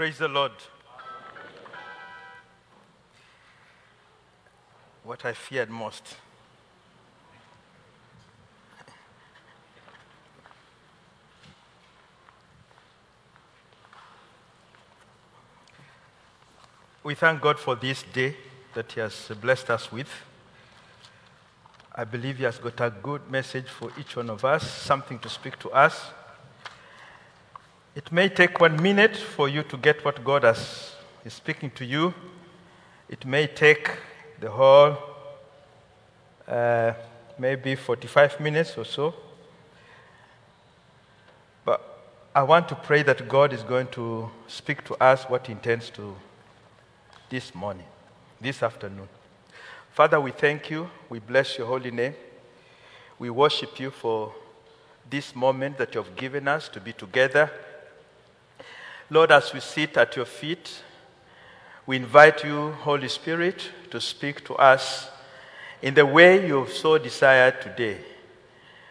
Praise the Lord. What I feared most. We thank God for this day that He has blessed us with. I believe He has got a good message for each one of us, something to speak to us. It may take one minute for you to get what God has, is speaking to you. It may take the whole, uh, maybe 45 minutes or so. But I want to pray that God is going to speak to us what He intends to this morning, this afternoon. Father, we thank you. We bless your holy name. We worship you for this moment that you have given us to be together. Lord, as we sit at your feet, we invite you, Holy Spirit, to speak to us in the way you have so desired today.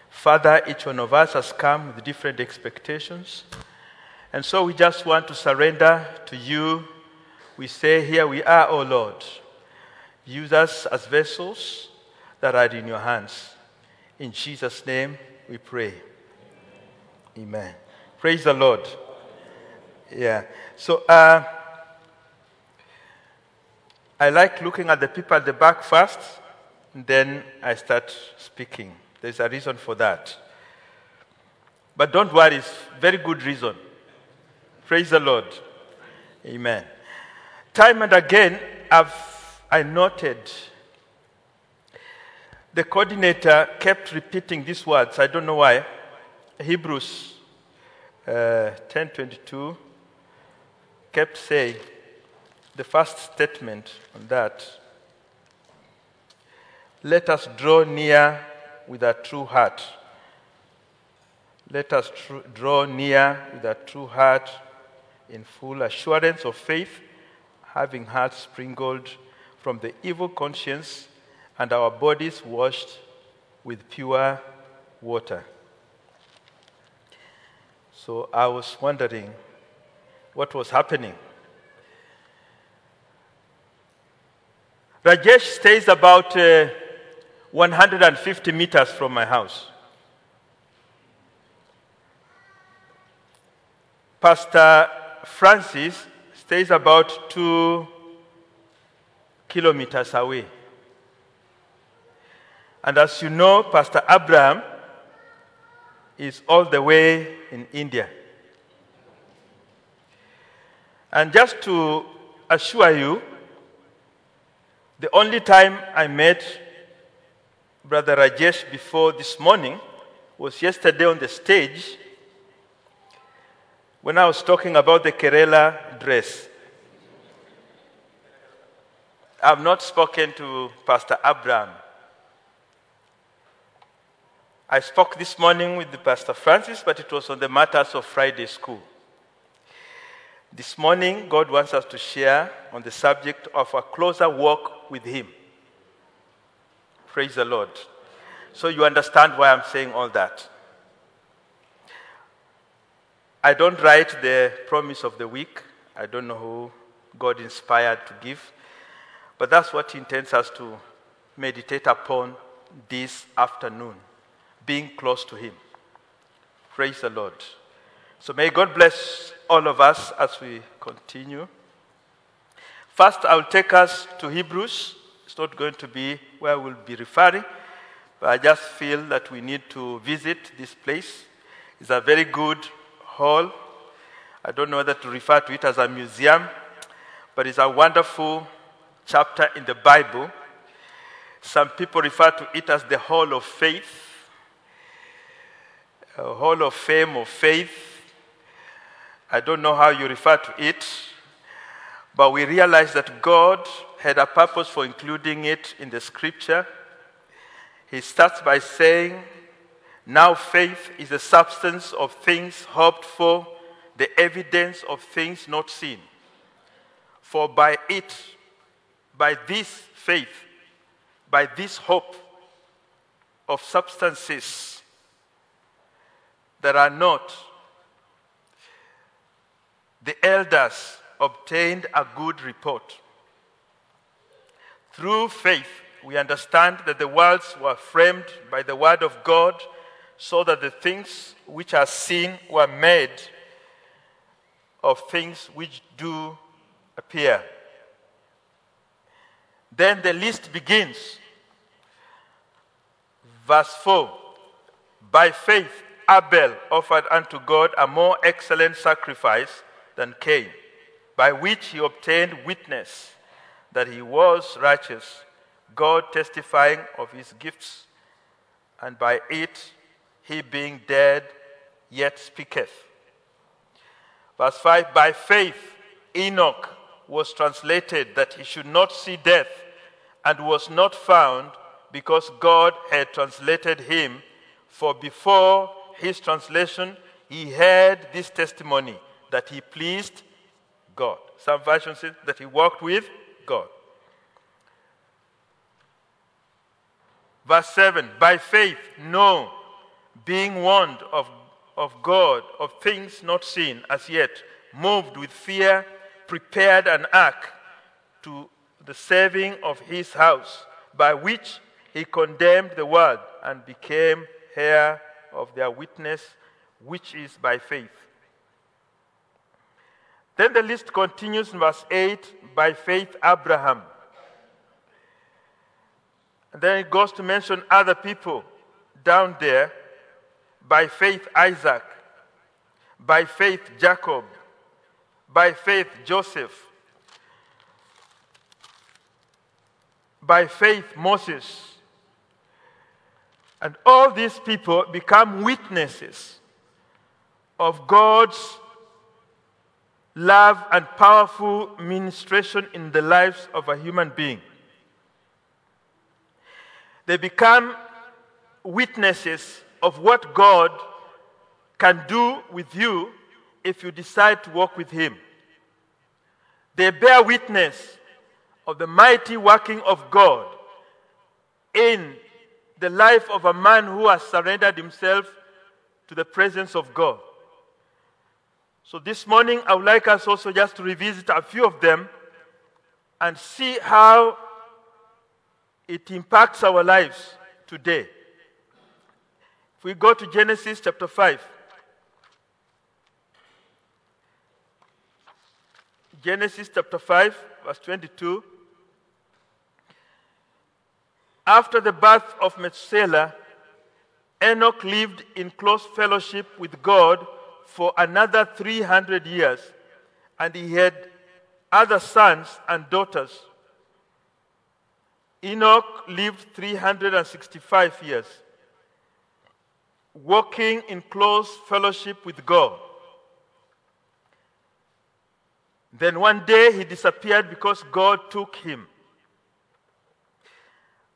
Father, each one of us has come with different expectations. And so we just want to surrender to you. We say, Here we are, O Lord. Use us as vessels that are in your hands. In Jesus' name we pray. Amen. Praise the Lord. Yeah. So uh, I like looking at the people at the back first, then I start speaking. There's a reason for that. But don't worry, it's very good reason. Praise the Lord. Amen. Time and again, I've I noted the coordinator kept repeating these words. I don't know why. Hebrews uh, 10:22 kept saying the first statement on that. Let us draw near with a true heart. Let us tr- draw near with a true heart in full assurance of faith, having hearts sprinkled from the evil conscience and our bodies washed with pure water. So I was wondering what was happening. Rajesh stays about uh, 150 meters from my house. Pastor Francis stays about two kilometers away. And as you know, Pastor Abraham is all the way in India. And just to assure you, the only time I met Brother Rajesh before this morning was yesterday on the stage when I was talking about the Kerala dress. I've not spoken to Pastor Abraham. I spoke this morning with Pastor Francis, but it was on the matters of Friday school. This morning, God wants us to share on the subject of a closer walk with Him. Praise the Lord. So you understand why I'm saying all that. I don't write the promise of the week. I don't know who God inspired to give. But that's what He intends us to meditate upon this afternoon, being close to Him. Praise the Lord. So may God bless all of us as we continue. First, I'll take us to Hebrews. It's not going to be where we'll be referring, but I just feel that we need to visit this place. It's a very good hall. I don't know whether to refer to it as a museum, but it's a wonderful chapter in the Bible. Some people refer to it as the Hall of Faith, a Hall of Fame of Faith. I don't know how you refer to it, but we realize that God had a purpose for including it in the scripture. He starts by saying, Now faith is the substance of things hoped for, the evidence of things not seen. For by it, by this faith, by this hope of substances that are not, the elders obtained a good report. Through faith, we understand that the worlds were framed by the word of God, so that the things which are seen were made of things which do appear. Then the list begins. Verse 4 By faith, Abel offered unto God a more excellent sacrifice than Cain, by which he obtained witness that he was righteous, God testifying of his gifts, and by it he being dead yet speaketh. Verse 5 By faith, Enoch was translated that he should not see death, and was not found because God had translated him. For before his translation, he had this testimony that he pleased God. Some versions say that he walked with God. Verse 7 By faith, Noah, being warned of, of God, of things not seen as yet, moved with fear, prepared an ark to the saving of his house, by which he condemned the world and became heir of their witness, which is by faith. Then the list continues in verse 8 by faith, Abraham. And then it goes to mention other people down there. By faith, Isaac. By faith, Jacob. By faith, Joseph. By faith, Moses. And all these people become witnesses of God's love and powerful ministration in the lives of a human being. They become witnesses of what God can do with you if you decide to walk with Him. They bear witness of the mighty working of God in the life of a man who has surrendered himself to the presence of God. So this morning, I would like us also just to revisit a few of them and see how it impacts our lives today. If we go to Genesis chapter 5, Genesis chapter 5, verse 22. After the birth of Methuselah, Enoch lived in close fellowship with God for another 300 years, and he had other sons and daughters. Enoch lived 365 years, walking in close fellowship with God. Then one day he disappeared because God took him.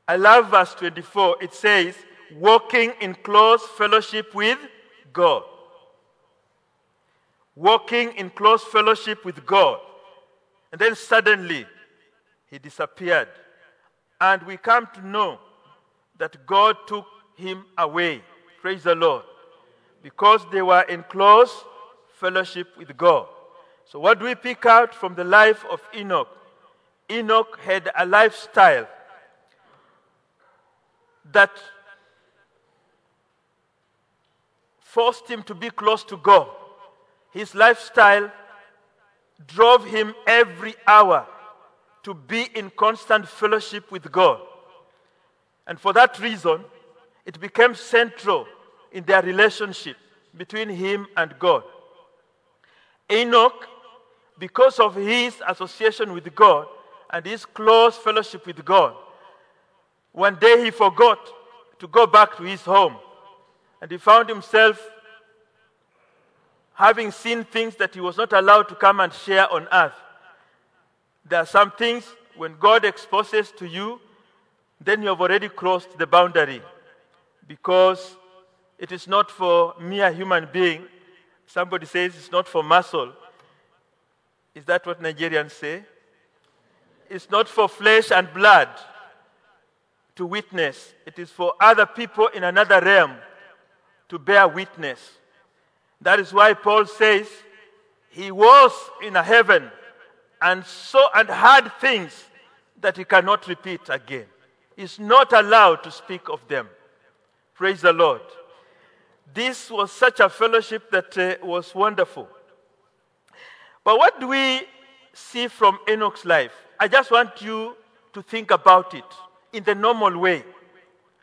I love verse 24. It says, walking in close fellowship with God walking in close fellowship with God. And then suddenly, he disappeared. And we come to know that God took him away. Praise the Lord. Because they were in close fellowship with God. So, what do we pick out from the life of Enoch? Enoch had a lifestyle that forced him to be close to God his lifestyle drove him every hour to be in constant fellowship with God. And for that reason, it became central in their relationship between him and God. Enoch, because of his association with God and his close fellowship with God, one day he forgot to go back to his home and he found himself having seen things that he was not allowed to come and share on earth. There are some things when God exposes to you, then you have already crossed the boundary because it is not for mere human being. Somebody says it's not for muscle. Is that what Nigerians say? It's not for flesh and blood to witness, it is for other people in another realm to bear witness. That is why Paul says he was in a heaven and saw and heard things that he cannot repeat again. He's not allowed to speak of them. Praise the Lord. This was such a fellowship that uh, was wonderful. But what do we see from Enoch's life? I just want you to think about it in the normal way.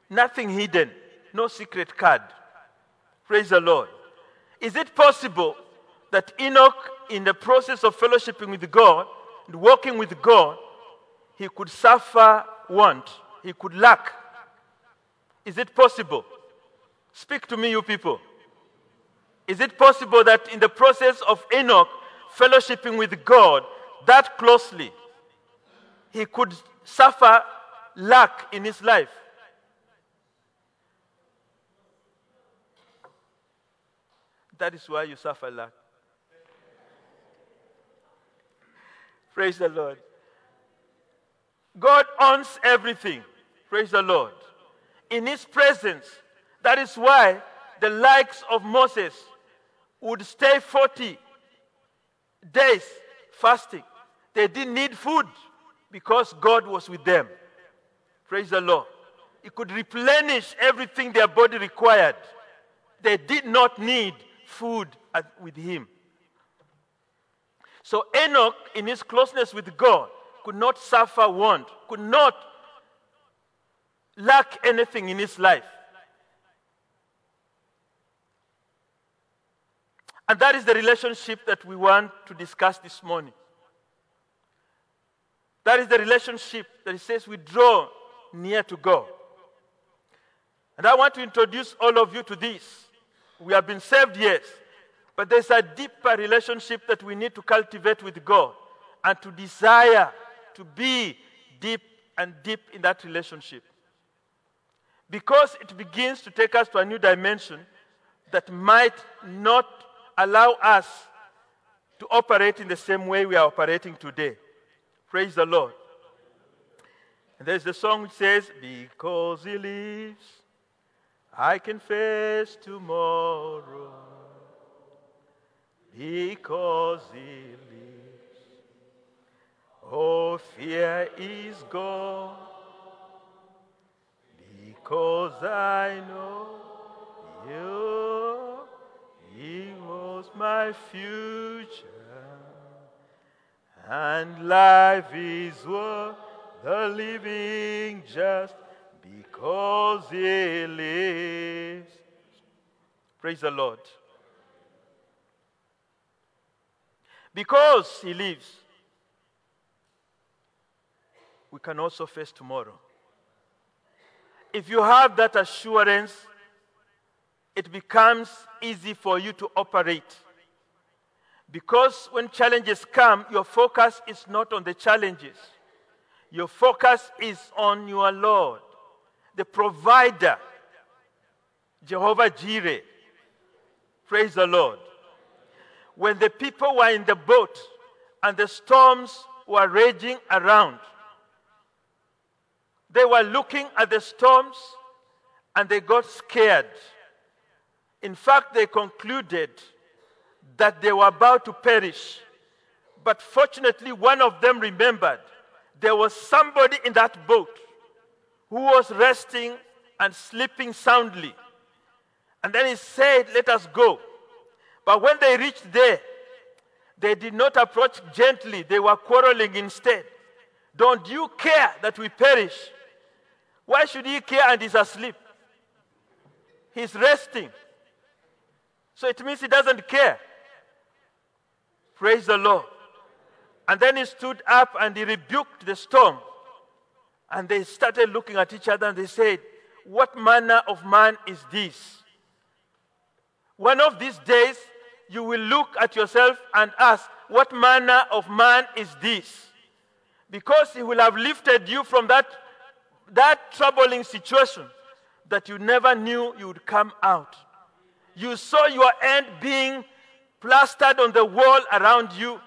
Nothing hidden, no secret card. Praise the Lord. Is it possible that Enoch, in the process of fellowshipping with God and walking with God, he could suffer want, he could lack? Is it possible? Speak to me, you people. Is it possible that in the process of Enoch fellowshipping with God that closely, he could suffer lack in his life? That is why you suffer lack. Praise the Lord. God owns everything. Praise the Lord. In His presence, that is why the likes of Moses would stay 40 days fasting. They didn't need food because God was with them. Praise the Lord. He could replenish everything their body required. They did not need food with him. So Enoch, in his closeness with God, could not suffer want, could not lack anything in his life. And that is the relationship that we want to discuss this morning. That is the relationship that it says we draw near to God. And I want to introduce all of you to this. We have been saved, yes, but there's a deeper relationship that we need to cultivate with God and to desire to be deep and deep in that relationship. Because it begins to take us to a new dimension that might not allow us to operate in the same way we are operating today. Praise the Lord. And there's the song which says, Because he lives, I can face tomorrow. Because he lives, oh, fear is gone. Because I know you, he was my future. And life is worth the living just because he lives. Praise the Lord. Because he lives, we can also face tomorrow. If you have that assurance, it becomes easy for you to operate. Because when challenges come, your focus is not on the challenges. Your focus is on your Lord, the provider, Jehovah Jireh. Praise the Lord. When the people were in the boat and the storms were raging around, they were looking at the storms and they got scared. In fact, they concluded that they were about to perish. But fortunately, one of them remembered there was somebody in that boat who was resting and sleeping soundly. And then he said, Let us go. But when they reached there, they did not approach gently, they were quarreling instead. Don't you care that we perish? Why should he care and he's asleep? He's resting. So it means he doesn't care. Praise the Lord. And then he stood up and he rebuked the storm. And they started looking at each other and they said, What manner of man is this? One of these days, you will look at yourself and ask, What manner of man is this? Because he will have lifted you from that, that troubling situation that you never knew you would come out. You saw your end being plastered on the wall around you.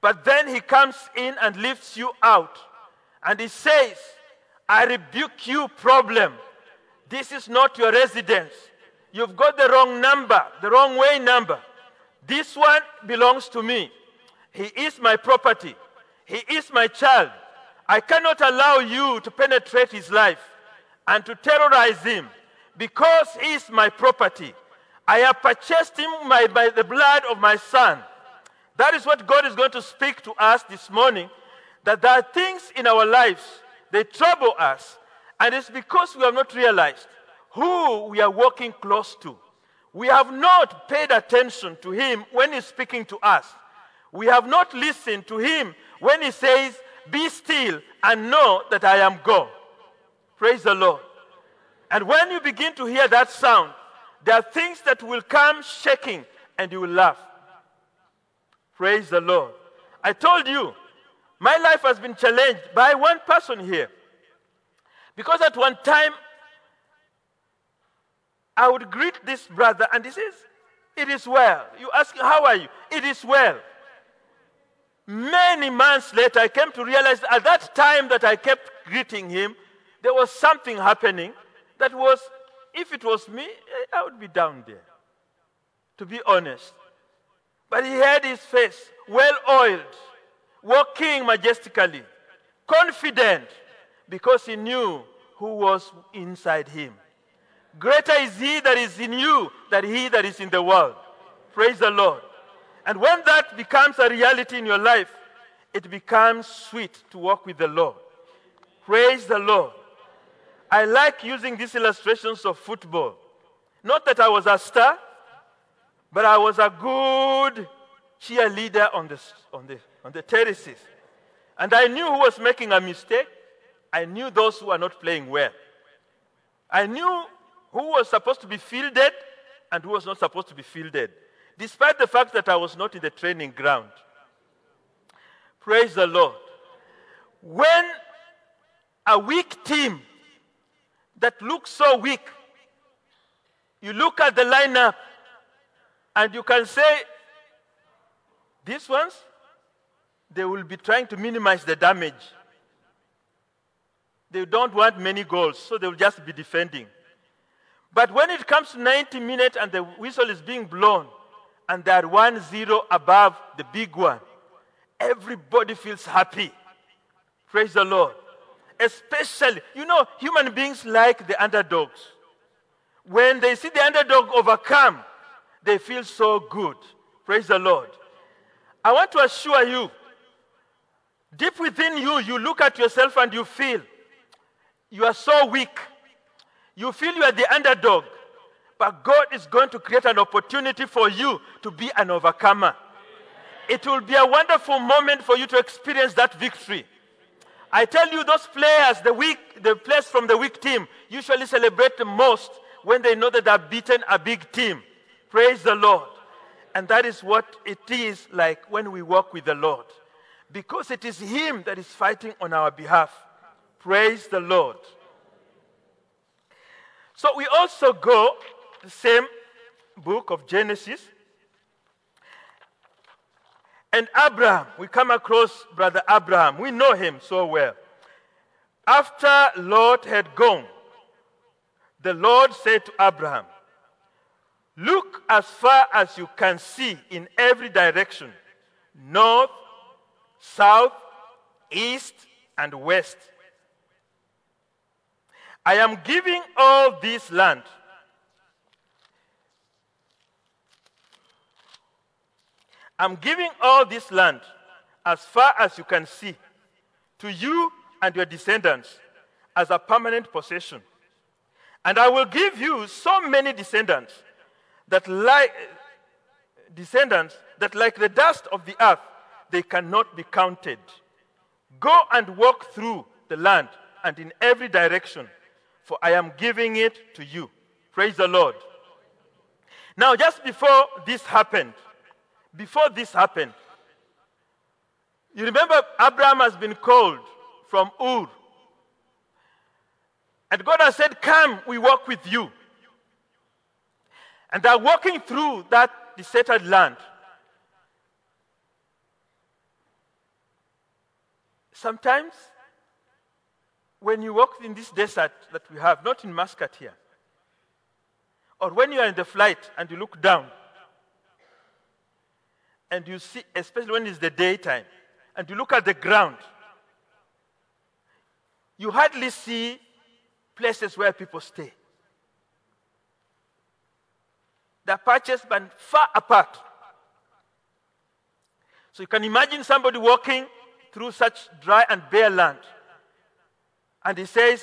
But then he comes in and lifts you out. And he says, I rebuke you, problem. This is not your residence. You've got the wrong number, the wrong way number. This one belongs to me. He is my property. He is my child. I cannot allow you to penetrate his life and to terrorize him because he is my property. I have purchased him by, by the blood of my son. That is what God is going to speak to us this morning. That there are things in our lives, they trouble us. And it's because we have not realized who we are walking close to. We have not paid attention to him when he's speaking to us. We have not listened to him when he says, Be still and know that I am God. Praise the Lord. And when you begin to hear that sound, there are things that will come shaking and you will laugh. Praise the Lord. I told you, my life has been challenged by one person here. Because at one time, I would greet this brother and he says, It is well. You ask, How are you? It is well. Many months later, I came to realize at that time that I kept greeting him, there was something happening that was, if it was me, eh, I would be down there, to be honest. But he had his face well oiled, walking majestically, confident, because he knew who was inside him. Greater is he that is in you than he that is in the world. Praise the Lord. And when that becomes a reality in your life, it becomes sweet to walk with the Lord. Praise the Lord. I like using these illustrations of football. Not that I was a star, but I was a good cheerleader on the, on the, on the terraces. And I knew who was making a mistake. I knew those who were not playing well. I knew who was supposed to be fielded and who was not supposed to be fielded, despite the fact that I was not in the training ground. Praise the Lord. When a weak team that looks so weak, you look at the lineup and you can say, these ones, they will be trying to minimize the damage. They don't want many goals, so they will just be defending. But when it comes to 90 minutes and the whistle is being blown, and they are 1 0 above the big one, everybody feels happy. Praise the Lord. Especially, you know, human beings like the underdogs. When they see the underdog overcome, they feel so good. Praise the Lord. I want to assure you, deep within you, you look at yourself and you feel you are so weak. You feel you are the underdog. But God is going to create an opportunity for you to be an overcomer. It will be a wonderful moment for you to experience that victory. I tell you, those players, the weak, the players from the weak team, usually celebrate the most when they know that they've beaten a big team. Praise the Lord. And that is what it is like when we walk with the Lord. Because it is Him that is fighting on our behalf. Praise the Lord. So we also go the same book of Genesis. And Abraham, we come across brother Abraham. We know him so well. After Lot had gone, the Lord said to Abraham, Look as far as you can see in every direction north, south, east, and west. I am giving all this land. I'm giving all this land as far as you can see to you and your descendants as a permanent possession. And I will give you so many descendants that like descendants that like the dust of the earth they cannot be counted. Go and walk through the land and in every direction for I am giving it to you. Praise the Lord. Now, just before this happened, before this happened, you remember Abraham has been called from Ur. And God has said, Come, we walk with you. And they're walking through that deserted land. Sometimes when you walk in this desert that we have, not in Muscat here, or when you are in the flight and you look down, and you see, especially when it's the daytime, and you look at the ground, you hardly see places where people stay. They're patches, but far apart. So you can imagine somebody walking through such dry and bare land. And he says,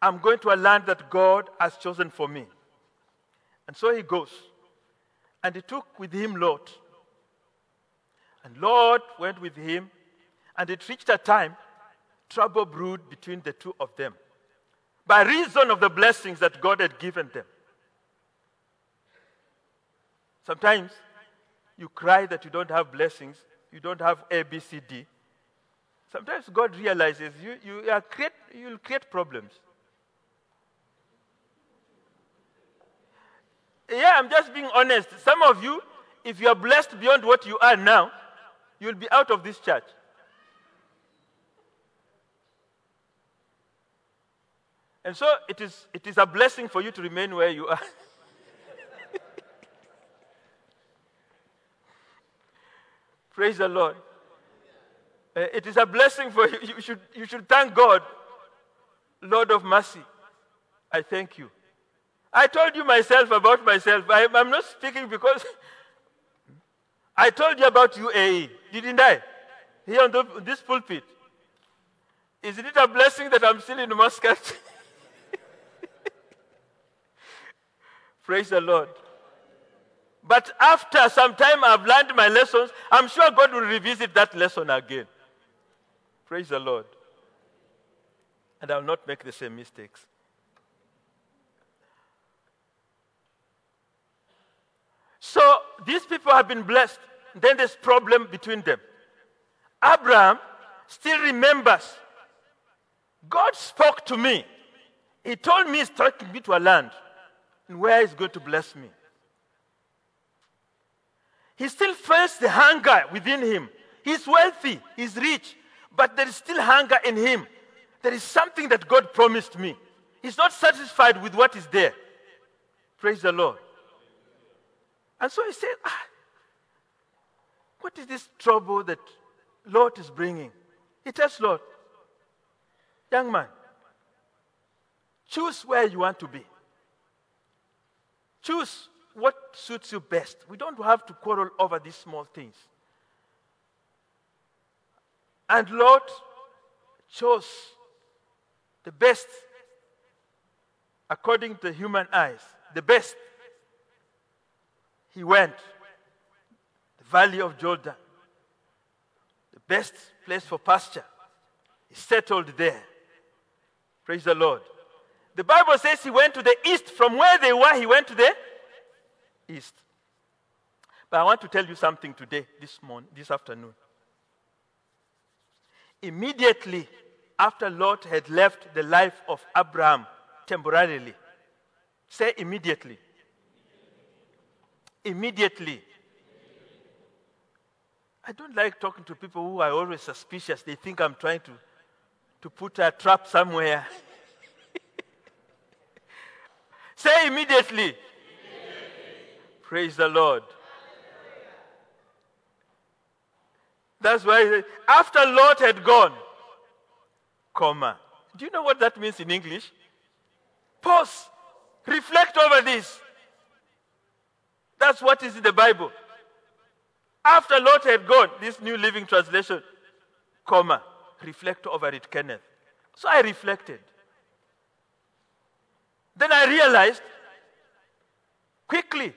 I'm going to a land that God has chosen for me. And so he goes. And he took with him Lot. And Lot went with him. And it reached a time, trouble brewed between the two of them by reason of the blessings that God had given them. Sometimes you cry that you don't have blessings, you don't have A, B, C, D. Sometimes God realizes you, you are create, you'll create problems. Yeah, I'm just being honest. Some of you, if you are blessed beyond what you are now, you'll be out of this church. And so it is, it is a blessing for you to remain where you are. Praise the Lord. Uh, it is a blessing for you. You should, you should thank God, Lord of mercy. I thank you. I told you myself about myself. I, am not speaking because I told you about UAE, didn't I? Here on the, this pulpit. Isn't it a blessing that I'm still in Muscat? Praise the Lord. But after some time I've learned my lessons, I'm sure God will revisit that lesson again. Praise the Lord. And I'll not make the same mistakes. So these people have been blessed. Then there's problem between them. Abraham still remembers. God spoke to me. He told me he's taking me to a land and where he's going to bless me. He still feels the hunger within him. He's wealthy, he's rich, but there is still hunger in him. There is something that God promised me. He's not satisfied with what is there. Praise the Lord. And so he said, ah, What is this trouble that Lot is bringing? He tells Lot, Young man, choose where you want to be. Choose what suits you best. We don't have to quarrel over these small things. And Lot chose the best according to human eyes, the best he went. The valley of Jordan, the best place for pasture. He settled there. Praise the Lord. The Bible says he went to the east. From where they were, he went to the east. But I want to tell you something today, this morning, this afternoon. Immediately after Lot had left the life of Abraham temporarily, say immediately immediately. I don't like talking to people who are always suspicious. They think I'm trying to, to put a trap somewhere. Say immediately. Praise the Lord. That's why after Lot had gone, comma. Do you know what that means in English? Pause. Reflect over this. That's what is in the Bible. After Lot had gone, this New Living Translation, comma, reflect over it, Kenneth. So I reflected. Then I realized quickly.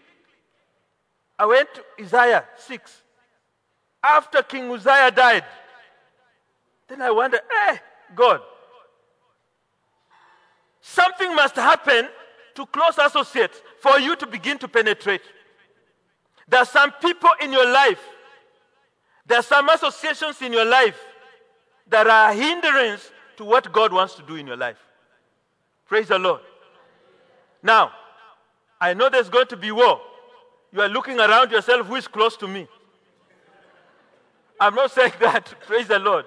I went to Isaiah 6. After King Uzziah died, then I wondered, eh, God, something must happen to close associates for you to begin to penetrate. There are some people in your life, there are some associations in your life that are a hindrance to what God wants to do in your life. Praise the Lord. Now, I know there's going to be war. You are looking around yourself who is close to me. I'm not saying that. Praise the Lord.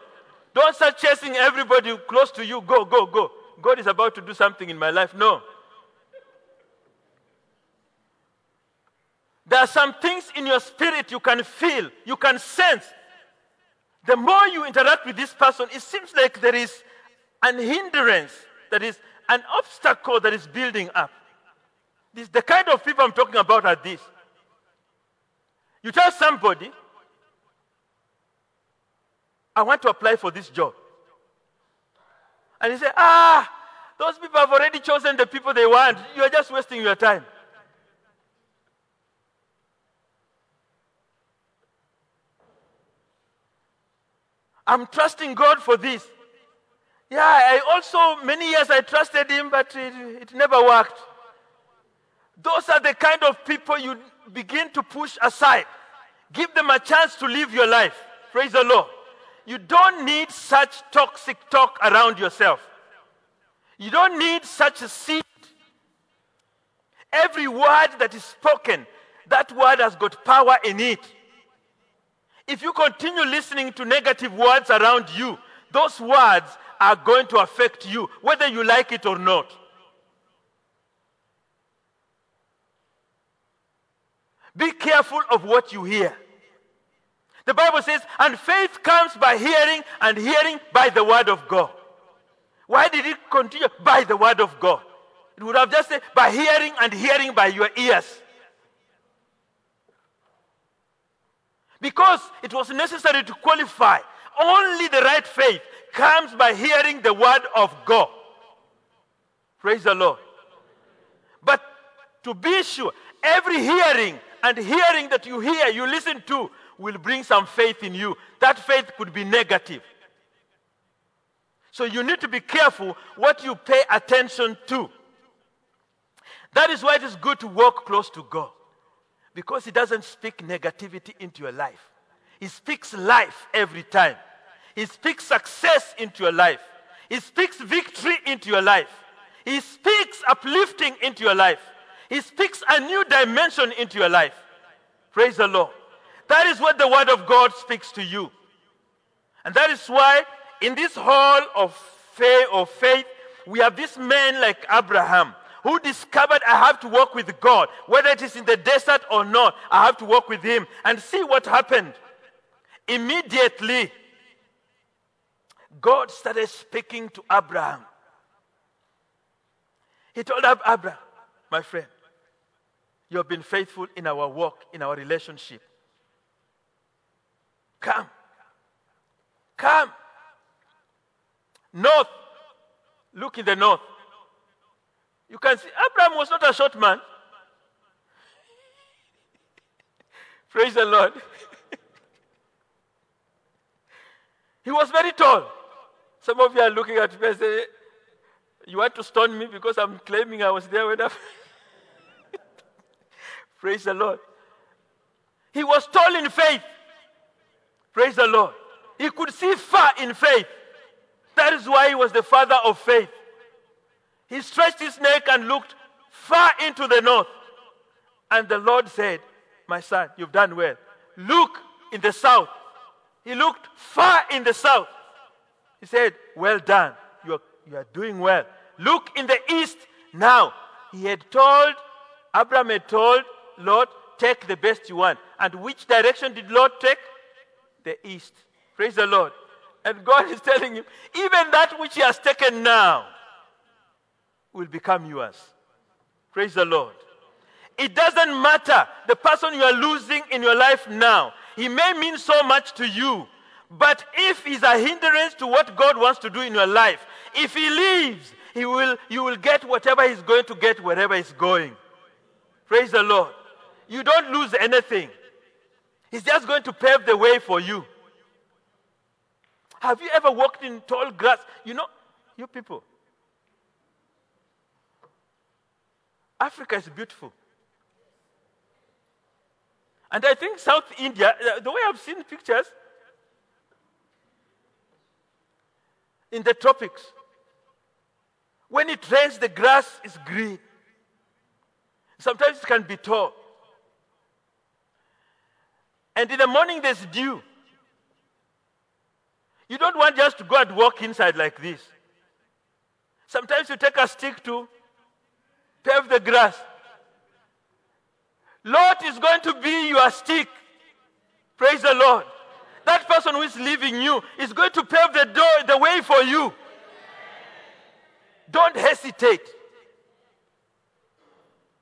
Don't start chasing everybody close to you. Go, go, go. God is about to do something in my life. No. There are some things in your spirit you can feel, you can sense. The more you interact with this person, it seems like there is an hindrance, that is an obstacle that is building up. This, the kind of people I'm talking about are these. You tell somebody, I want to apply for this job. And he say, ah, those people have already chosen the people they want. You are just wasting your time. I'm trusting God for this. Yeah, I also, many years I trusted Him, but it, it never worked. Those are the kind of people you begin to push aside. Give them a chance to live your life. Praise the Lord. You don't need such toxic talk around yourself. You don't need such a seed. Every word that is spoken, that word has got power in it. If you continue listening to negative words around you, those words are going to affect you, whether you like it or not. Be careful of what you hear. The Bible says, and faith comes by hearing, and hearing by the word of God. Why did it continue? By the word of God. It would have just said, by hearing and hearing by your ears. Because it was necessary to qualify. Only the right faith comes by hearing the word of God. Praise the Lord. But to be sure, every hearing and hearing that you hear, you listen to, will bring some faith in you. That faith could be negative. So you need to be careful what you pay attention to. That is why it is good to walk close to God. Because He doesn't speak negativity into your life, He speaks life every time. He speaks success into your life, He speaks victory into your life, He speaks uplifting into your life, He speaks a new dimension into your life. Praise the Lord. That is what the Word of God speaks to you. And that is why in this hall of faith, of faith, we have this man like Abraham who discovered I have to walk with God, whether it is in the desert or not, I have to walk with him and see what happened. Immediately, God started speaking to Abraham. He told Abraham, my friend, you have been faithful in our work, in our relationship. Come. Come. North. Look in the north. You can see Abraham was not a short man. Praise the Lord. he was very tall. Some of you are looking at me and say, You want to stone me because I'm claiming I was there when I. Praise the Lord. He was tall in faith. Praise the Lord. He could see far in faith. That is why he was the father of faith. He stretched his neck and looked far into the north. And the Lord said, My son, you've done well. Look in the south. He looked far in the south. He said, Well done. You are, you are doing well. Look in the east. Now, he had told, Abraham had told Lot, take the best you want. And which direction did Lot take? The east. Praise the Lord. And God is telling him, even that which he has taken now will become yours. Praise the Lord. It doesn't matter the person you are losing in your life now. He may mean so much to you, but if he's a hindrance to what God wants to do in your life, if he leaves, he will, you will get whatever he's going to get wherever he's going. Praise the Lord. You don't lose anything. He's just going to pave the way for you. Have you ever walked in tall grass? You know, you people, Africa is beautiful. And I think South India, uh, the way I've seen pictures, in the tropics, when it rains, the grass is green. Sometimes it can be tall. And in the morning, there's dew. You don't want just to go and walk inside like this. Sometimes you take a stick to pave the grass. Lot is going to be your stick. Praise the Lord. That person who is leaving you is going to pave the door, the way for you. Don't hesitate.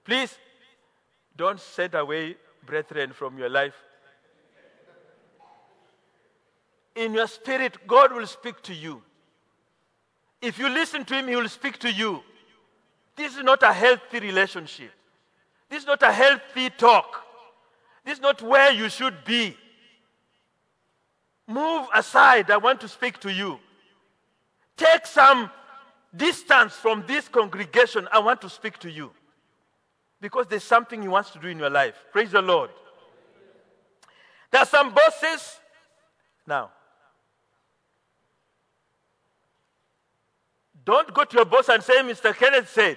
Please, don't send away brethren from your life. In your spirit, God will speak to you. If you listen to Him, He will speak to you. This is not a healthy relationship. This is not a healthy talk. This is not where you should be. Move aside. I want to speak to you. Take some distance from this congregation. I want to speak to you. Because there's something He wants to do in your life. Praise the Lord. There are some bosses. Now, don't go to your boss and say, Mr. Kenneth said,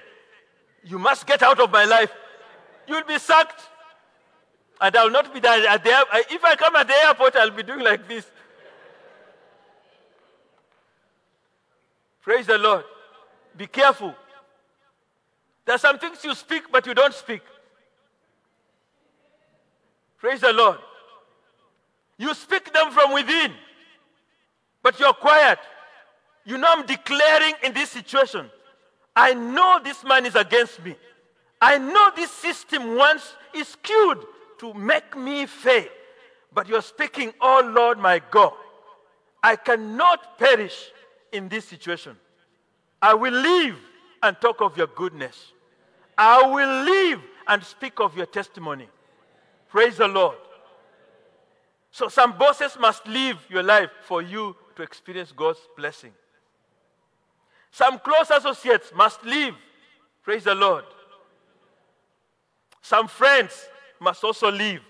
you must get out of my life. You'll be sacked. And I'll not be there at the If I come at the airport, I'll be doing like this. Praise the Lord. Be careful. There are some things you speak, but you don't speak. Praise the Lord. You speak them from within, but you're quiet. You know, I'm declaring in this situation. I know this man is against me. I know this system once is skewed to make me fail. But you're speaking, oh Lord my God, I cannot perish in this situation. I will live and talk of your goodness. I will live and speak of your testimony. Praise the Lord. So, some bosses must live your life for you to experience God's blessing. Some close associates must leave. Praise the Lord. Some friends must also leave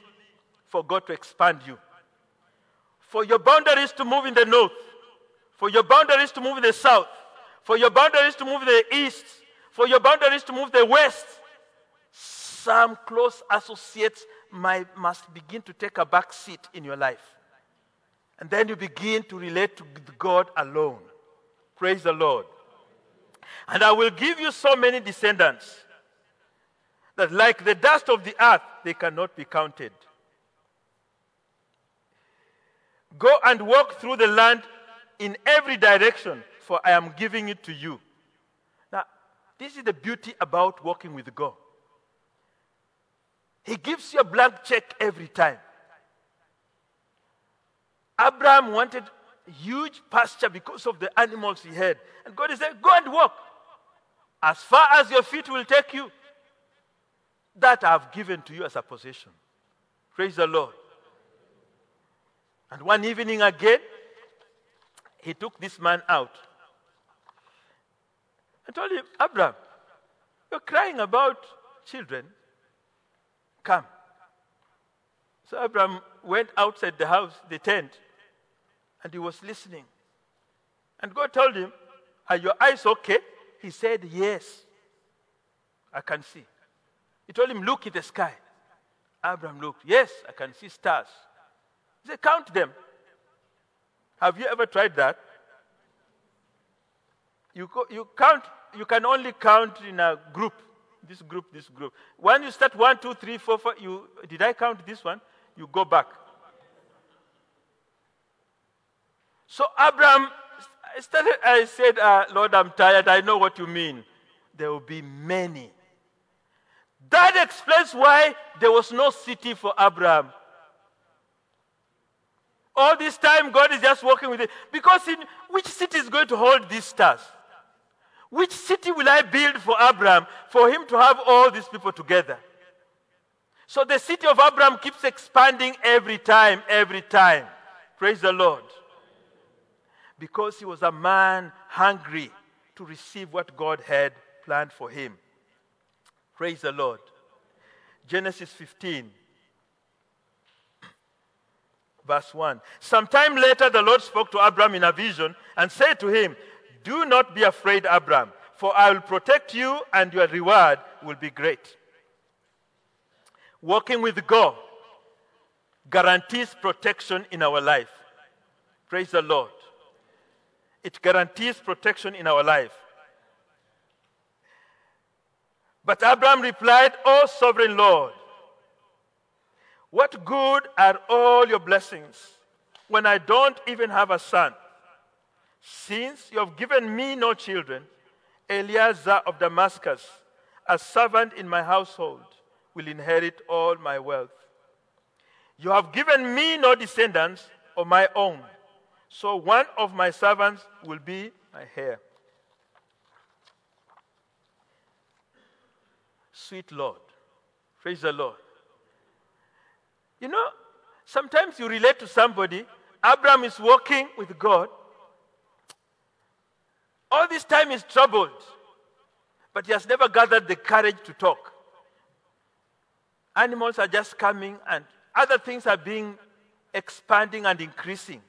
for God to expand you. For your boundaries to move in the north, for your boundaries to move in the south, for your boundaries to move in the east, for your boundaries to move the west, some close associates might, must begin to take a back seat in your life. And then you begin to relate to God alone. Praise the Lord. And I will give you so many descendants that, like the dust of the earth, they cannot be counted. Go and walk through the land in every direction, for I am giving it to you. Now, this is the beauty about walking with God. He gives you a blank check every time. Abraham wanted huge pasture because of the animals he had. And God said, Go and walk. As far as your feet will take you, that I've given to you as a possession. Praise the Lord. And one evening again, he took this man out and told him, Abraham, you're crying about children. Come. So Abraham went outside the house, the tent, and he was listening. And God told him, Are your eyes okay? He said, Yes, I can see. He told him, Look in the sky. Abraham looked, Yes, I can see stars. He said, Count them. Have you ever tried that? You, you count, you can only count in a group. This group, this group. When you start one, two, three, four, five, you did I count this one? You go back. So Abraham started, I said, uh, Lord, I'm tired. I know what you mean. There will be many. That explains why there was no city for Abraham. All this time, God is just working with it. Because in which city is going to hold these stars? Which city will I build for Abraham for him to have all these people together? So the city of Abraham keeps expanding every time, every time. Praise the Lord because he was a man hungry to receive what God had planned for him. Praise the Lord. Genesis 15, verse 1. Sometime later, the Lord spoke to Abram in a vision and said to him, Do not be afraid, Abram, for I will protect you and your reward will be great. Walking with God guarantees protection in our life. Praise the Lord. It guarantees protection in our life. But Abraham replied, O sovereign Lord, What good are all your blessings when I don't even have a son? Since you have given me no children, Eliezer of Damascus, a servant in my household, will inherit all my wealth. You have given me no descendants of my own, so one of my servants will be my heir. Sweet Lord, praise the Lord. You know, sometimes you relate to somebody, Abraham is walking with God. All this time he's troubled, but he has never gathered the courage to talk. Animals are just coming and other things are being expanding and increasing.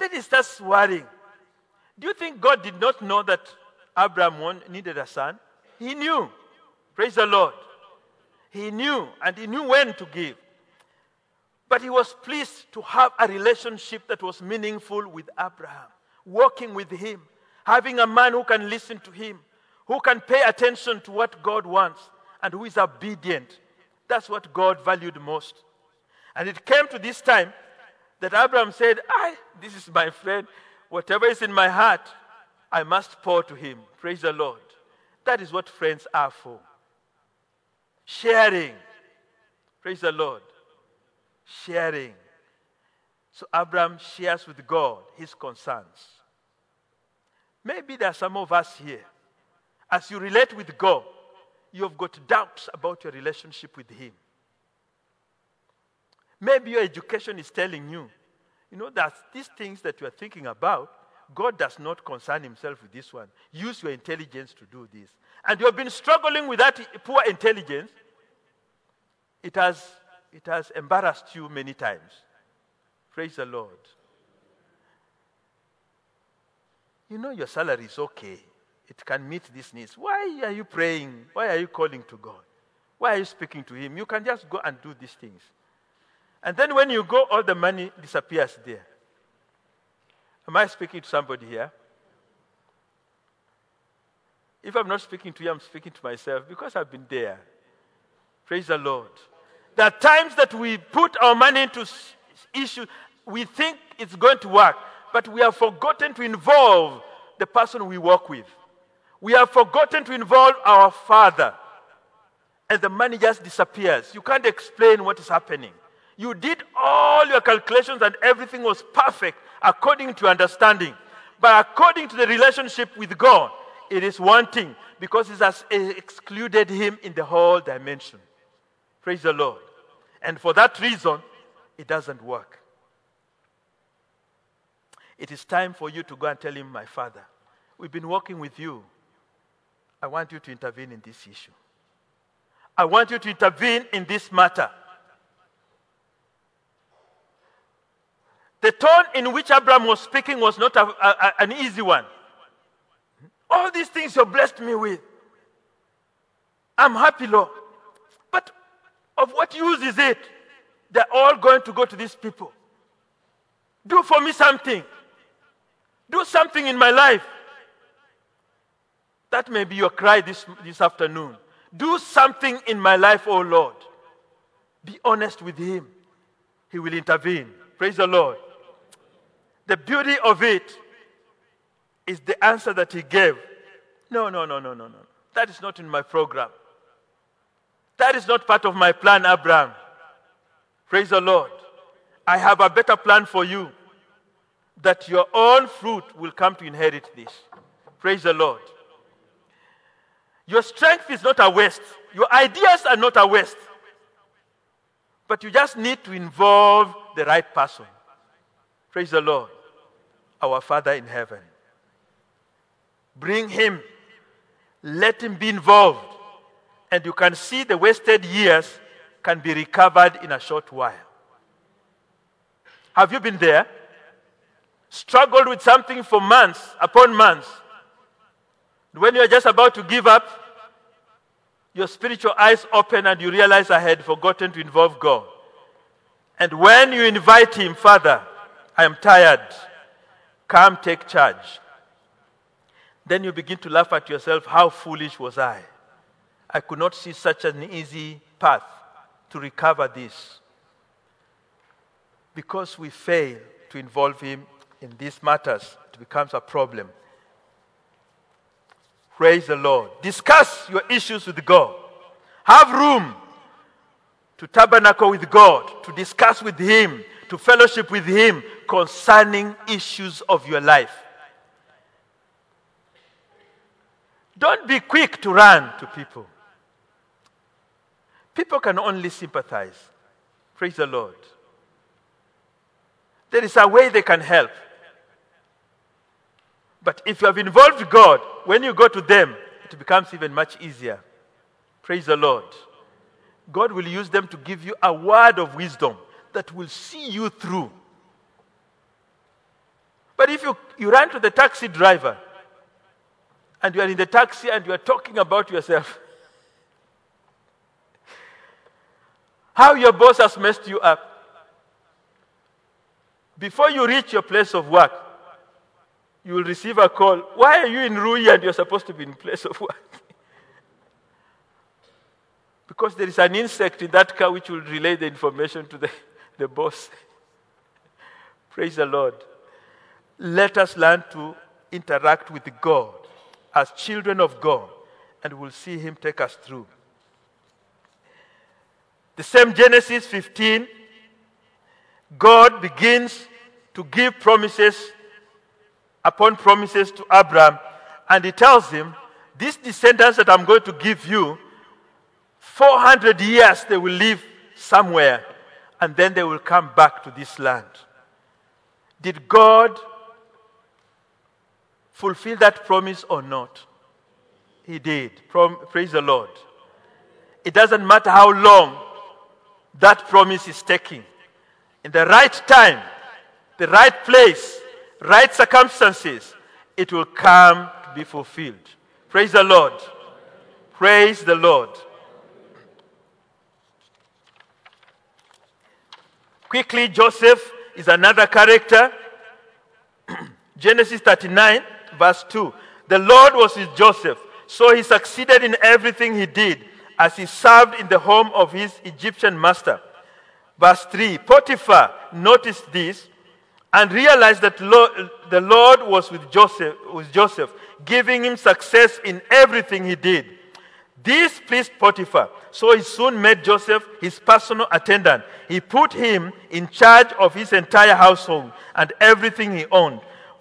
Then he starts worrying. Do you think God did not know that Abraham needed a son? He knew. Praise the Lord. He knew, and he knew when to give. But he was pleased to have a relationship that was meaningful with Abraham, walking with him, having a man who can listen to him, who can pay attention to what God wants, and who is obedient. That's what God valued most. And it came to this time that Abraham said, I, this is my friend. Whatever is in my heart, I must pour to him. Praise the Lord. That is what friends are for. Sharing. Praise the Lord. Sharing. So Abraham shares with God his concerns. Maybe there are some of us here. As you relate with God, you have got doubts about your relationship with Him. Maybe your education is telling you, you know, that these things that you are thinking about, God does not concern Himself with this one. Use your intelligence to do this. And you have been struggling with that poor intelligence. It has, it has embarrassed you many times. Praise the Lord. You know your salary is okay. It can meet these needs. Why are you praying? Why are you calling to God? Why are you speaking to Him? You can just go and do these things. And then when you go, all the money disappears there. Am I speaking to somebody here? If I'm not speaking to you, I'm speaking to myself because I've been there. Praise the Lord. There are times that we put our money into issues, we think it's going to work, but we have forgotten to involve the person we work with. We have forgotten to involve our Father. And the money just disappears. You can't explain what is happening. You did all your calculations and everything was perfect according to understanding. But according to the relationship with God, it is wanting because it has excluded him in the whole dimension. Praise the Lord. And for that reason, it doesn't work. It is time for you to go and tell him, My father, we've been working with you. I want you to intervene in this issue. I want you to intervene in this matter. The tone in which Abraham was speaking was not a, a, an easy one. All these things you blessed me with. I'm happy, Lord. But of what use is it? They're all going to go to these people. Do for me something. Do something in my life. That may be your cry this, this afternoon. Do something in my life, oh Lord. Be honest with Him. He will intervene. Praise the Lord. The beauty of it is the answer that he gave. No, no, no, no, no, no. That is not in my program. That is not part of my plan, Abraham. Praise the Lord. I have a better plan for you that your own fruit will come to inherit this. Praise the Lord. Your strength is not a waste, your ideas are not a waste. But you just need to involve the right person. Praise the Lord our Father in heaven. Bring him, let him be involved, and you can see the wasted years can be recovered in a short while. Have you been there? Struggled with something for months upon months. When you're just about to give up, your spiritual eyes open and you realize I had forgotten to involve God. And when you invite Him, Father, I am tired. Come take charge. Then you begin to laugh at yourself. How foolish was I? I could not see such an easy path to recover this. because we fail to involve Him in these matters, it becomes a problem. Praise the Lord. Discuss your issues with God. Have room to tabernacle with God, to discuss with Him, to fellowship with Him concerning issues of your life. Don't be quick to run to people. People can only sympathize. Praise the Lord. There is a way they can help. But if you have involved God, when you go to them, it becomes even much easier. Praise the Lord. God will use them to give you a word of wisdom that will see you through. But if you, you run to the taxi driver and you are in the taxi and you are talking about yourself, how your boss has messed you up, before you reach your place of work, you will receive a call. Why are you in Rui and you're supposed to be in place of work? because there is an insect in that car which will relay the information to the, the boss. Praise the Lord. Let us learn to interact with God as children of God, and we'll see Him take us through. The same Genesis 15, God begins to give promises upon promises to Abraham, and He tells him, These descendants that I'm going to give you 400 years they will live somewhere and then they will come back to this land. Did God fulfill that promise or not? He did. Praise the Lord. It doesn't matter how long that promise is taking. In the right time, the right place, right circumstances, it will come to be fulfilled. Praise the Lord. Praise the Lord. Quickly, Joseph is another character. Genesis 39, verse 2. The Lord was with Joseph, so he succeeded in everything he did as he served in the home of his Egyptian master. Verse 3 Potiphar noticed this and realized that the Lord was with Joseph, with Joseph, giving him success in everything he did. This pleased Potiphar, so he soon made Joseph his personal attendant. He put him in charge of his entire household and everything he owned.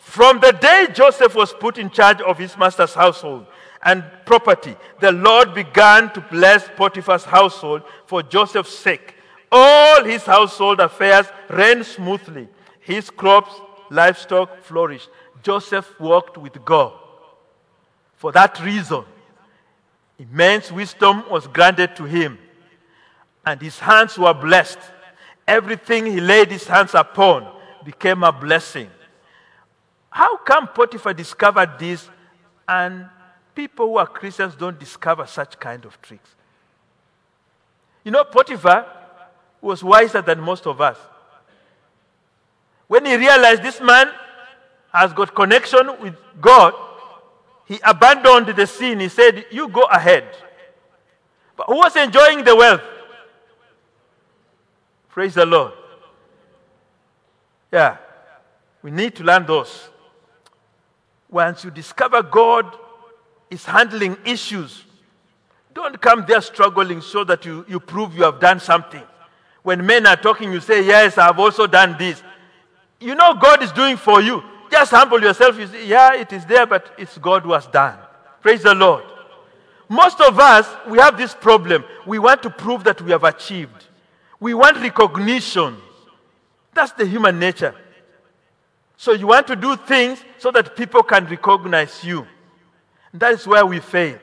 From the day Joseph was put in charge of his master's household and property, the Lord began to bless Potiphar's household for Joseph's sake. All his household affairs ran smoothly. His crops, livestock flourished. Joseph walked with God. For that reason, Immense wisdom was granted to him, and his hands were blessed. Everything he laid his hands upon became a blessing. How come Potiphar discovered this and people who are Christians don't discover such kind of tricks? You know, Potiphar was wiser than most of us. When he realized this man has got connection with God, he abandoned the sin. He said, You go ahead. But who was enjoying the wealth? Praise the Lord. Yeah. We need to learn those. Once you discover God is handling issues, don't come there struggling so that you, you prove you have done something. When men are talking, you say, Yes, I have also done this. You know God is doing for you. Just humble yourself. You say, yeah, it is there, but it's God who has done. Praise the Lord. Most of us, we have this problem. We want to prove that we have achieved. We want recognition. That's the human nature. So you want to do things so that people can recognize you. That is where we fail.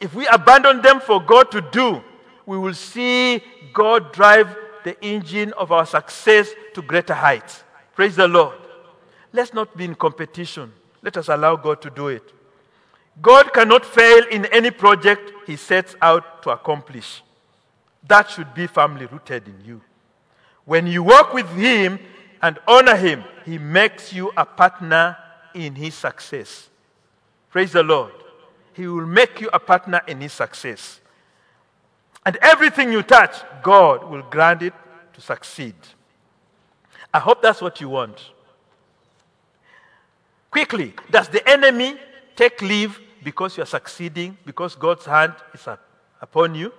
If we abandon them for God to do, we will see God drive the engine of our success to greater heights. Praise the Lord. Let's not be in competition. Let us allow God to do it. God cannot fail in any project he sets out to accomplish. That should be firmly rooted in you. When you work with him and honor him, he makes you a partner in his success. Praise the Lord. He will make you a partner in his success. And everything you touch, God will grant it to succeed. I hope that's what you want. Quickly, does the enemy take leave because you are succeeding, because God's hand is up upon you?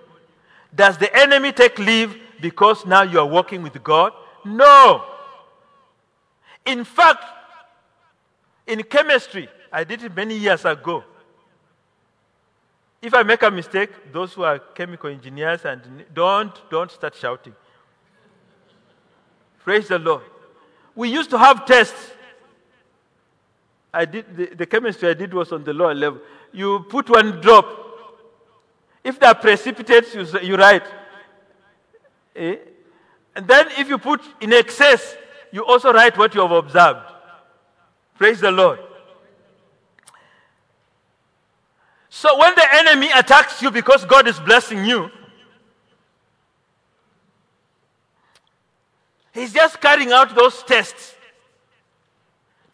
Does the enemy take leave because now you are working with God? No. In fact, in chemistry, I did it many years ago. If I make a mistake, those who are chemical engineers and don't don't start shouting. Praise the Lord. We used to have tests. I did the, the chemistry I did was on the lower level. You put one drop. If they are precipitates, you, you write. Eh? And then if you put in excess, you also write what you have observed. Praise the Lord. So when the enemy attacks you because God is blessing you, he's just carrying out those tests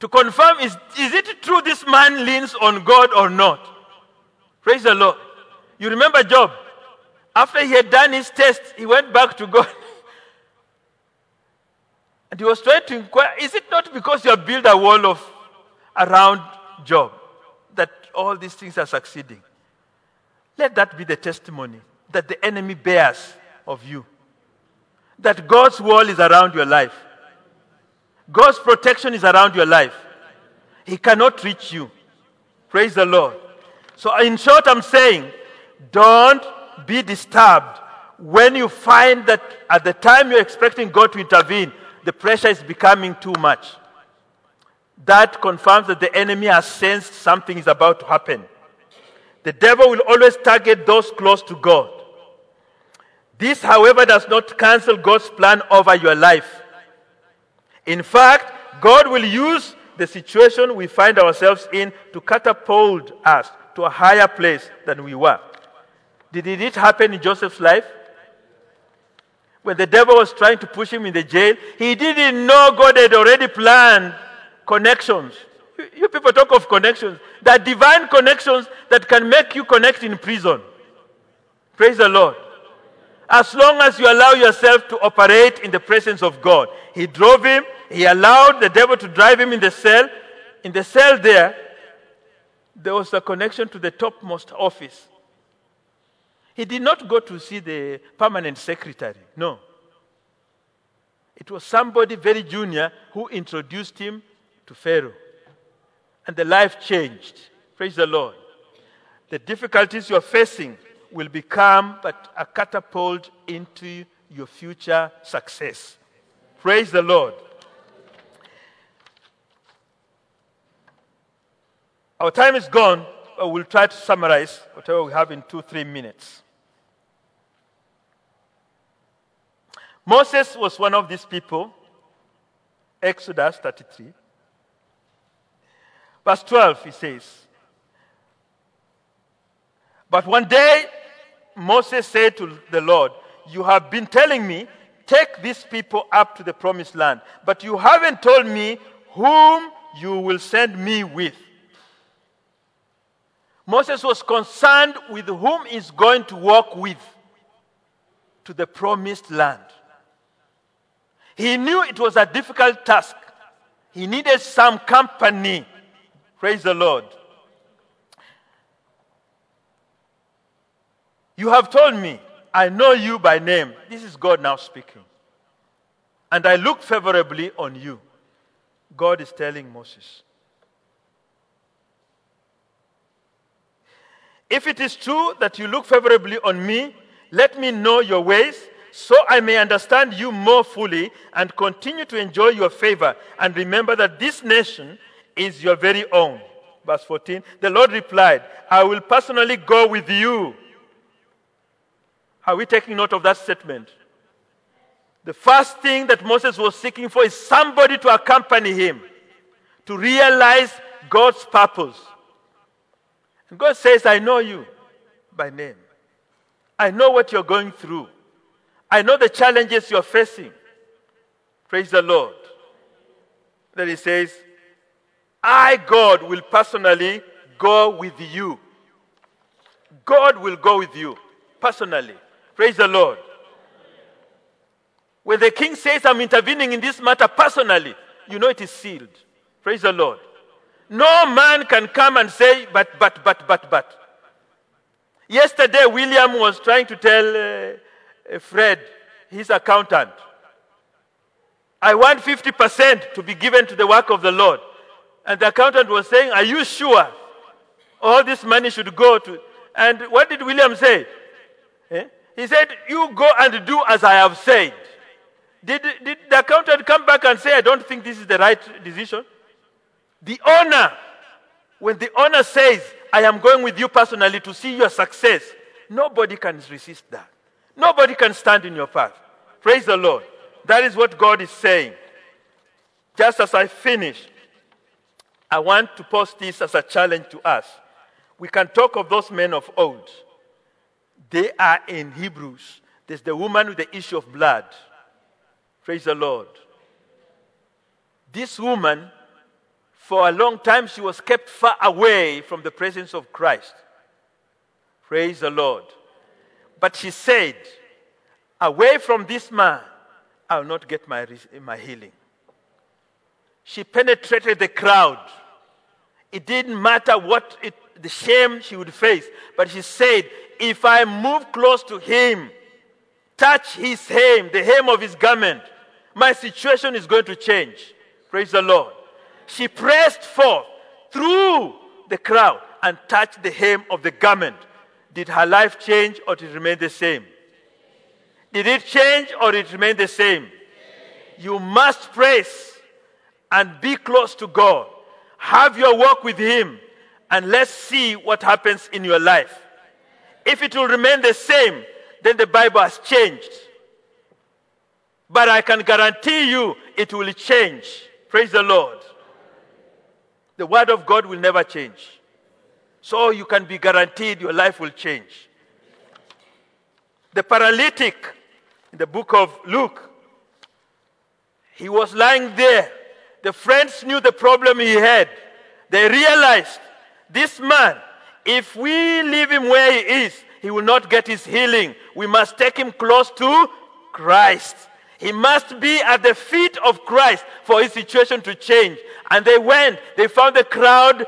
to confirm is, is it true this man leans on God or not? Praise the Lord. You remember Job? After he had done his test, he went back to God. and he was trying to inquire is it not because you have built a wall of around Job that all these things are succeeding? Let that be the testimony that the enemy bears of you. That God's wall is around your life. God's protection is around your life. He cannot reach you. Praise the Lord. So, in short, I'm saying, don't be disturbed when you find that at the time you're expecting God to intervene, the pressure is becoming too much. That confirms that the enemy has sensed something is about to happen. The devil will always target those close to God. This, however, does not cancel God's plan over your life. In fact, God will use the situation we find ourselves in to catapult us to a higher place than we were. Did it happen in Joseph's life? When the devil was trying to push him in the jail, he didn't know God had already planned connections. You people talk of connections. That divine connections that can make you connect in prison. Praise the Lord. As long as you allow yourself to operate in the presence of God. He drove him, he allowed the devil to drive him in the cell. In the cell there, there was a connection to the topmost office. He did not go to see the permanent secretary. No. It was somebody very junior who introduced him to Pharaoh. And the life changed. Praise the Lord. The difficulties you're facing will become but a catapult into your future success. Praise the Lord. Our time is gone, but we'll try to summarize whatever we have in two, three minutes. Moses was one of these people. Exodus 33. Verse 12, he says, But one day Moses said to the Lord, You have been telling me, take these people up to the promised land, but you haven't told me whom you will send me with. Moses was concerned with whom he's going to walk with to the promised land. He knew it was a difficult task. He needed some company. Praise the Lord. You have told me, I know you by name. This is God now speaking. And I look favorably on you. God is telling Moses. If it is true that you look favorably on me, let me know your ways so I may understand you more fully and continue to enjoy your favor. And remember that this nation is your very own. Verse 14 The Lord replied, I will personally go with you. Are we taking note of that statement? The first thing that Moses was seeking for is somebody to accompany him to realize God's purpose. And God says, I know you by name. I know what you're going through. I know the challenges you're facing. Praise the Lord. Then he says, I, God, will personally go with you. God will go with you personally. Praise the Lord. When the king says, I'm intervening in this matter personally, you know it is sealed. Praise the Lord. No man can come and say, but, but, but, but, but. Yesterday, William was trying to tell uh, Fred, his accountant, I want 50% to be given to the work of the Lord. And the accountant was saying, Are you sure all this money should go to. And what did William say? Eh? He said, You go and do as I have said. Did, did the accountant come back and say, I don't think this is the right decision? The owner, when the owner says, I am going with you personally to see your success, nobody can resist that. Nobody can stand in your path. Praise the Lord. That is what God is saying. Just as I finish, I want to post this as a challenge to us. We can talk of those men of old. They are in Hebrews. There's the woman with the issue of blood. Praise the Lord. This woman, for a long time, she was kept far away from the presence of Christ. Praise the Lord. But she said, Away from this man, I will not get my, my healing. She penetrated the crowd. It didn't matter what it, the shame she would face, but she said, If I move close to him, touch his hem, the hem of his garment, my situation is going to change. Praise the Lord. She pressed forth through the crowd and touched the hem of the garment. Did her life change or did it remain the same? Did it change or did it remain the same? You must praise and be close to God. Have your walk with Him and let's see what happens in your life. If it will remain the same, then the Bible has changed. But I can guarantee you it will change. Praise the Lord. The Word of God will never change. So you can be guaranteed your life will change. The paralytic in the book of Luke, he was lying there. The friends knew the problem he had. They realized this man, if we leave him where he is, he will not get his healing. We must take him close to Christ. He must be at the feet of Christ for his situation to change. And they went, they found the crowd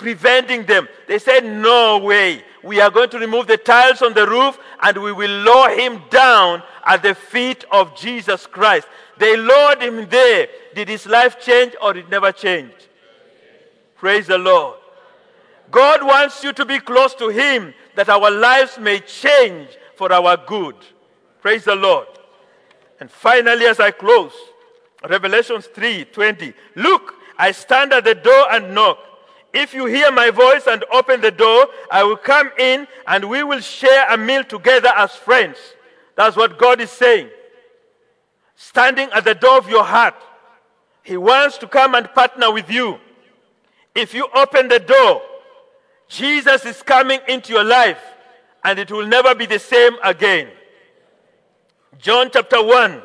preventing them. They said, No way. We are going to remove the tiles on the roof and we will lower him down at the feet of Jesus Christ. They lowered him there. Did his life change or it never changed? Praise the Lord. God wants you to be close to him that our lives may change for our good. Praise the Lord. And finally, as I close, Revelations 3 20. Look, I stand at the door and knock. If you hear my voice and open the door, I will come in and we will share a meal together as friends. That's what God is saying. Standing at the door of your heart, He wants to come and partner with you. If you open the door, Jesus is coming into your life and it will never be the same again. John chapter 1,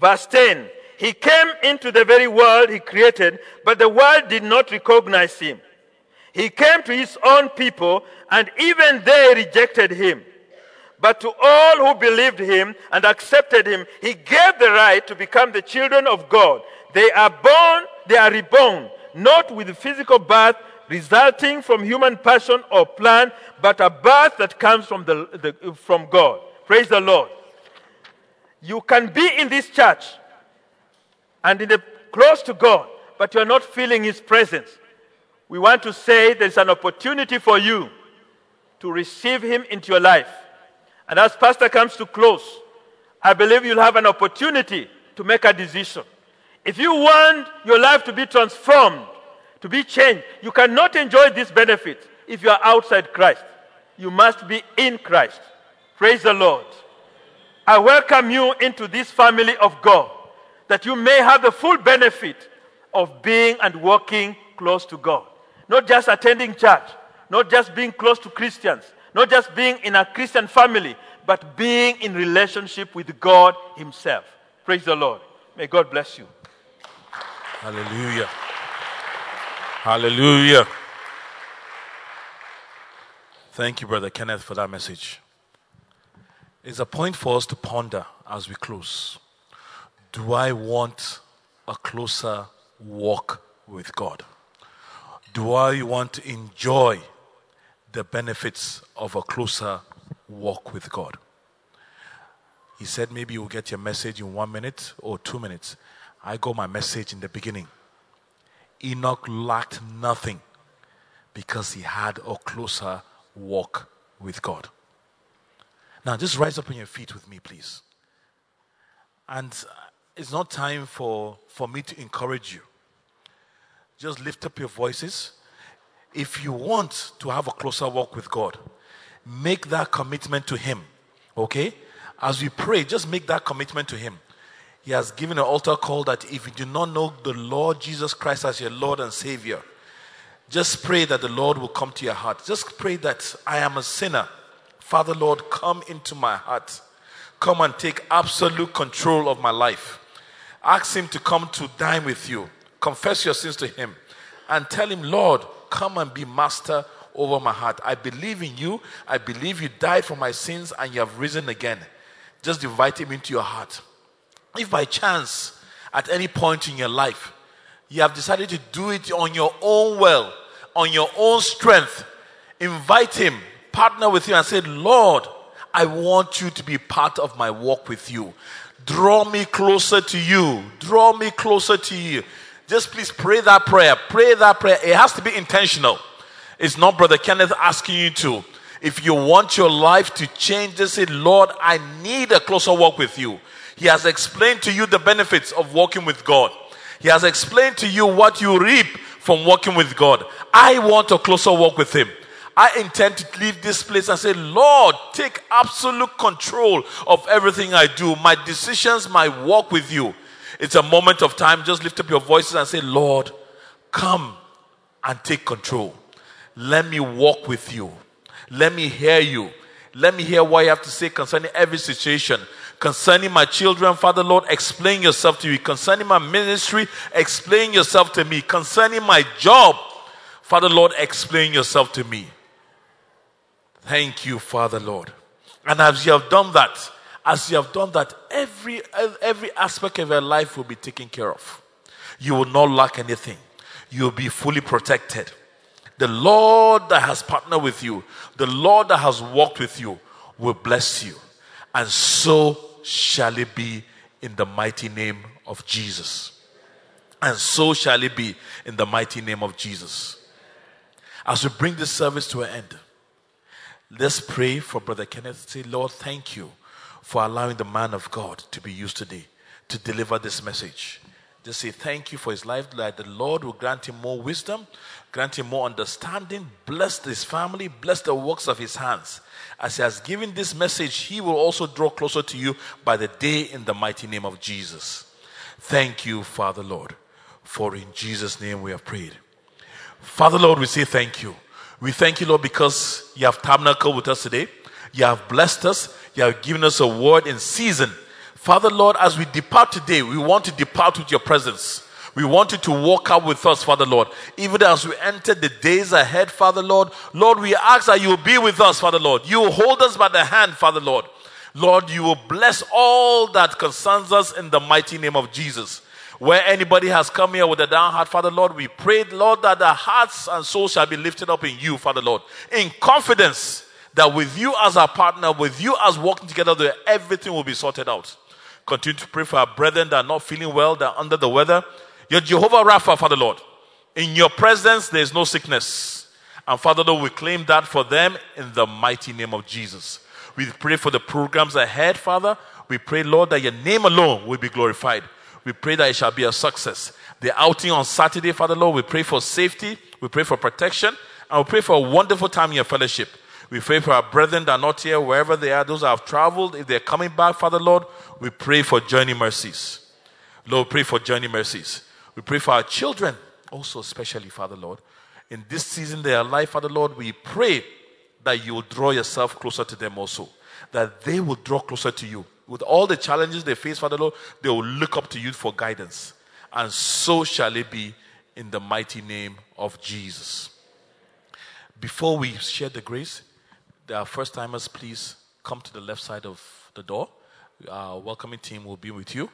verse 10. He came into the very world he created, but the world did not recognize him. He came to his own people, and even they rejected him. But to all who believed him and accepted him, he gave the right to become the children of God. They are born, they are reborn, not with physical birth resulting from human passion or plan, but a birth that comes from, the, the, from God. Praise the Lord. You can be in this church and in the, close to God, but you're not feeling His presence. We want to say there's an opportunity for you to receive Him into your life. And as Pastor comes to close, I believe you'll have an opportunity to make a decision. If you want your life to be transformed, to be changed, you cannot enjoy this benefit if you are outside Christ. You must be in Christ. Praise the Lord. I welcome you into this family of God that you may have the full benefit of being and working close to God. Not just attending church, not just being close to Christians, not just being in a Christian family, but being in relationship with God Himself. Praise the Lord. May God bless you. Hallelujah. Hallelujah. Thank you, Brother Kenneth, for that message. It's a point for us to ponder as we close. Do I want a closer walk with God? Do I want to enjoy the benefits of a closer walk with God? He said maybe you'll get your message in one minute or two minutes. I got my message in the beginning. Enoch lacked nothing because he had a closer walk with God. Now, just rise up on your feet with me, please. And it's not time for, for me to encourage you. Just lift up your voices. If you want to have a closer walk with God, make that commitment to Him. Okay? As we pray, just make that commitment to Him. He has given an altar call that if you do not know the Lord Jesus Christ as your Lord and Savior, just pray that the Lord will come to your heart. Just pray that I am a sinner. Father, Lord, come into my heart. Come and take absolute control of my life. Ask Him to come to dine with you. Confess your sins to Him and tell Him, Lord, come and be master over my heart. I believe in you. I believe you died for my sins and you have risen again. Just invite Him into your heart. If by chance, at any point in your life, you have decided to do it on your own will, on your own strength, invite Him, partner with you, and say, Lord, I want you to be part of my walk with you. Draw me closer to you. Draw me closer to you. Just please pray that prayer. Pray that prayer. It has to be intentional. It's not Brother Kenneth asking you to. If you want your life to change, just say, Lord, I need a closer walk with you. He has explained to you the benefits of walking with God. He has explained to you what you reap from walking with God. I want a closer walk with Him. I intend to leave this place and say, Lord, take absolute control of everything I do, my decisions, my walk with you. It's a moment of time. Just lift up your voices and say, Lord, come and take control. Let me walk with you. Let me hear you. Let me hear what you have to say concerning every situation. Concerning my children, Father Lord, explain yourself to me. Concerning my ministry, explain yourself to me. Concerning my job, Father Lord, explain yourself to me. Thank you, Father Lord. And as you have done that, as you have done that, every, every aspect of your life will be taken care of. You will not lack anything. You will be fully protected. The Lord that has partnered with you, the Lord that has walked with you, will bless you. And so shall it be in the mighty name of Jesus. And so shall it be in the mighty name of Jesus. As we bring this service to an end, let's pray for Brother Kenneth. Say, Lord, thank you for allowing the man of God to be used today to deliver this message. Just say thank you for his life, that the Lord will grant him more wisdom, grant him more understanding, bless his family, bless the works of his hands. As he has given this message, he will also draw closer to you by the day in the mighty name of Jesus. Thank you, Father Lord, for in Jesus' name we have prayed. Father Lord, we say thank you. We thank you, Lord, because you have tabernacled with us today. You have blessed us. You have given us a word in season. Father Lord, as we depart today, we want to depart with your presence. We want you to walk out with us, Father Lord. Even as we enter the days ahead, Father Lord, Lord, we ask that you will be with us, Father Lord. You will hold us by the hand, Father Lord. Lord, you will bless all that concerns us in the mighty name of Jesus. Where anybody has come here with a down heart, Father Lord, we pray, Lord, that their hearts and souls shall be lifted up in you, Father Lord, in confidence that with you as our partner, with you as working together, everything will be sorted out. Continue to pray for our brethren that are not feeling well, that are under the weather. You're Jehovah Rapha, Father Lord. In your presence, there is no sickness. And Father Lord, we claim that for them in the mighty name of Jesus. We pray for the programs ahead, Father. We pray, Lord, that your name alone will be glorified. We pray that it shall be a success. The outing on Saturday, Father Lord, we pray for safety, we pray for protection, and we pray for a wonderful time in your fellowship. We pray for our brethren that are not here, wherever they are, those that have traveled, if they're coming back, Father Lord, we pray for journey mercies. Lord, pray for journey mercies. We pray for our children, also especially, Father Lord. In this season they are alive, Father Lord, we pray that you will draw yourself closer to them also. That they will draw closer to you. With all the challenges they face, Father Lord, they will look up to you for guidance. And so shall it be in the mighty name of Jesus. Before we share the grace, are first timers, please come to the left side of the door. Our welcoming team will be with you.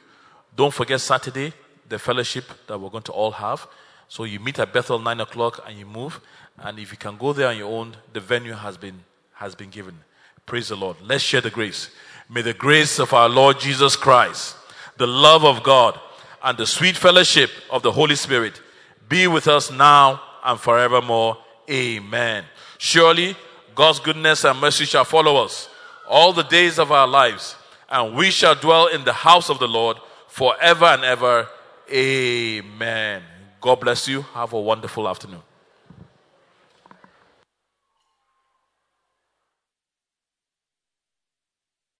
Don't forget Saturday, the fellowship that we're going to all have. So you meet at Bethel 9 o'clock and you move. And if you can go there on your own, the venue has been, has been given. Praise the Lord. Let's share the grace. May the grace of our Lord Jesus Christ, the love of God, and the sweet fellowship of the Holy Spirit be with us now and forevermore. Amen. Surely God's goodness and mercy shall follow us all the days of our lives, and we shall dwell in the house of the Lord forever and ever. Amen. God bless you. Have a wonderful afternoon.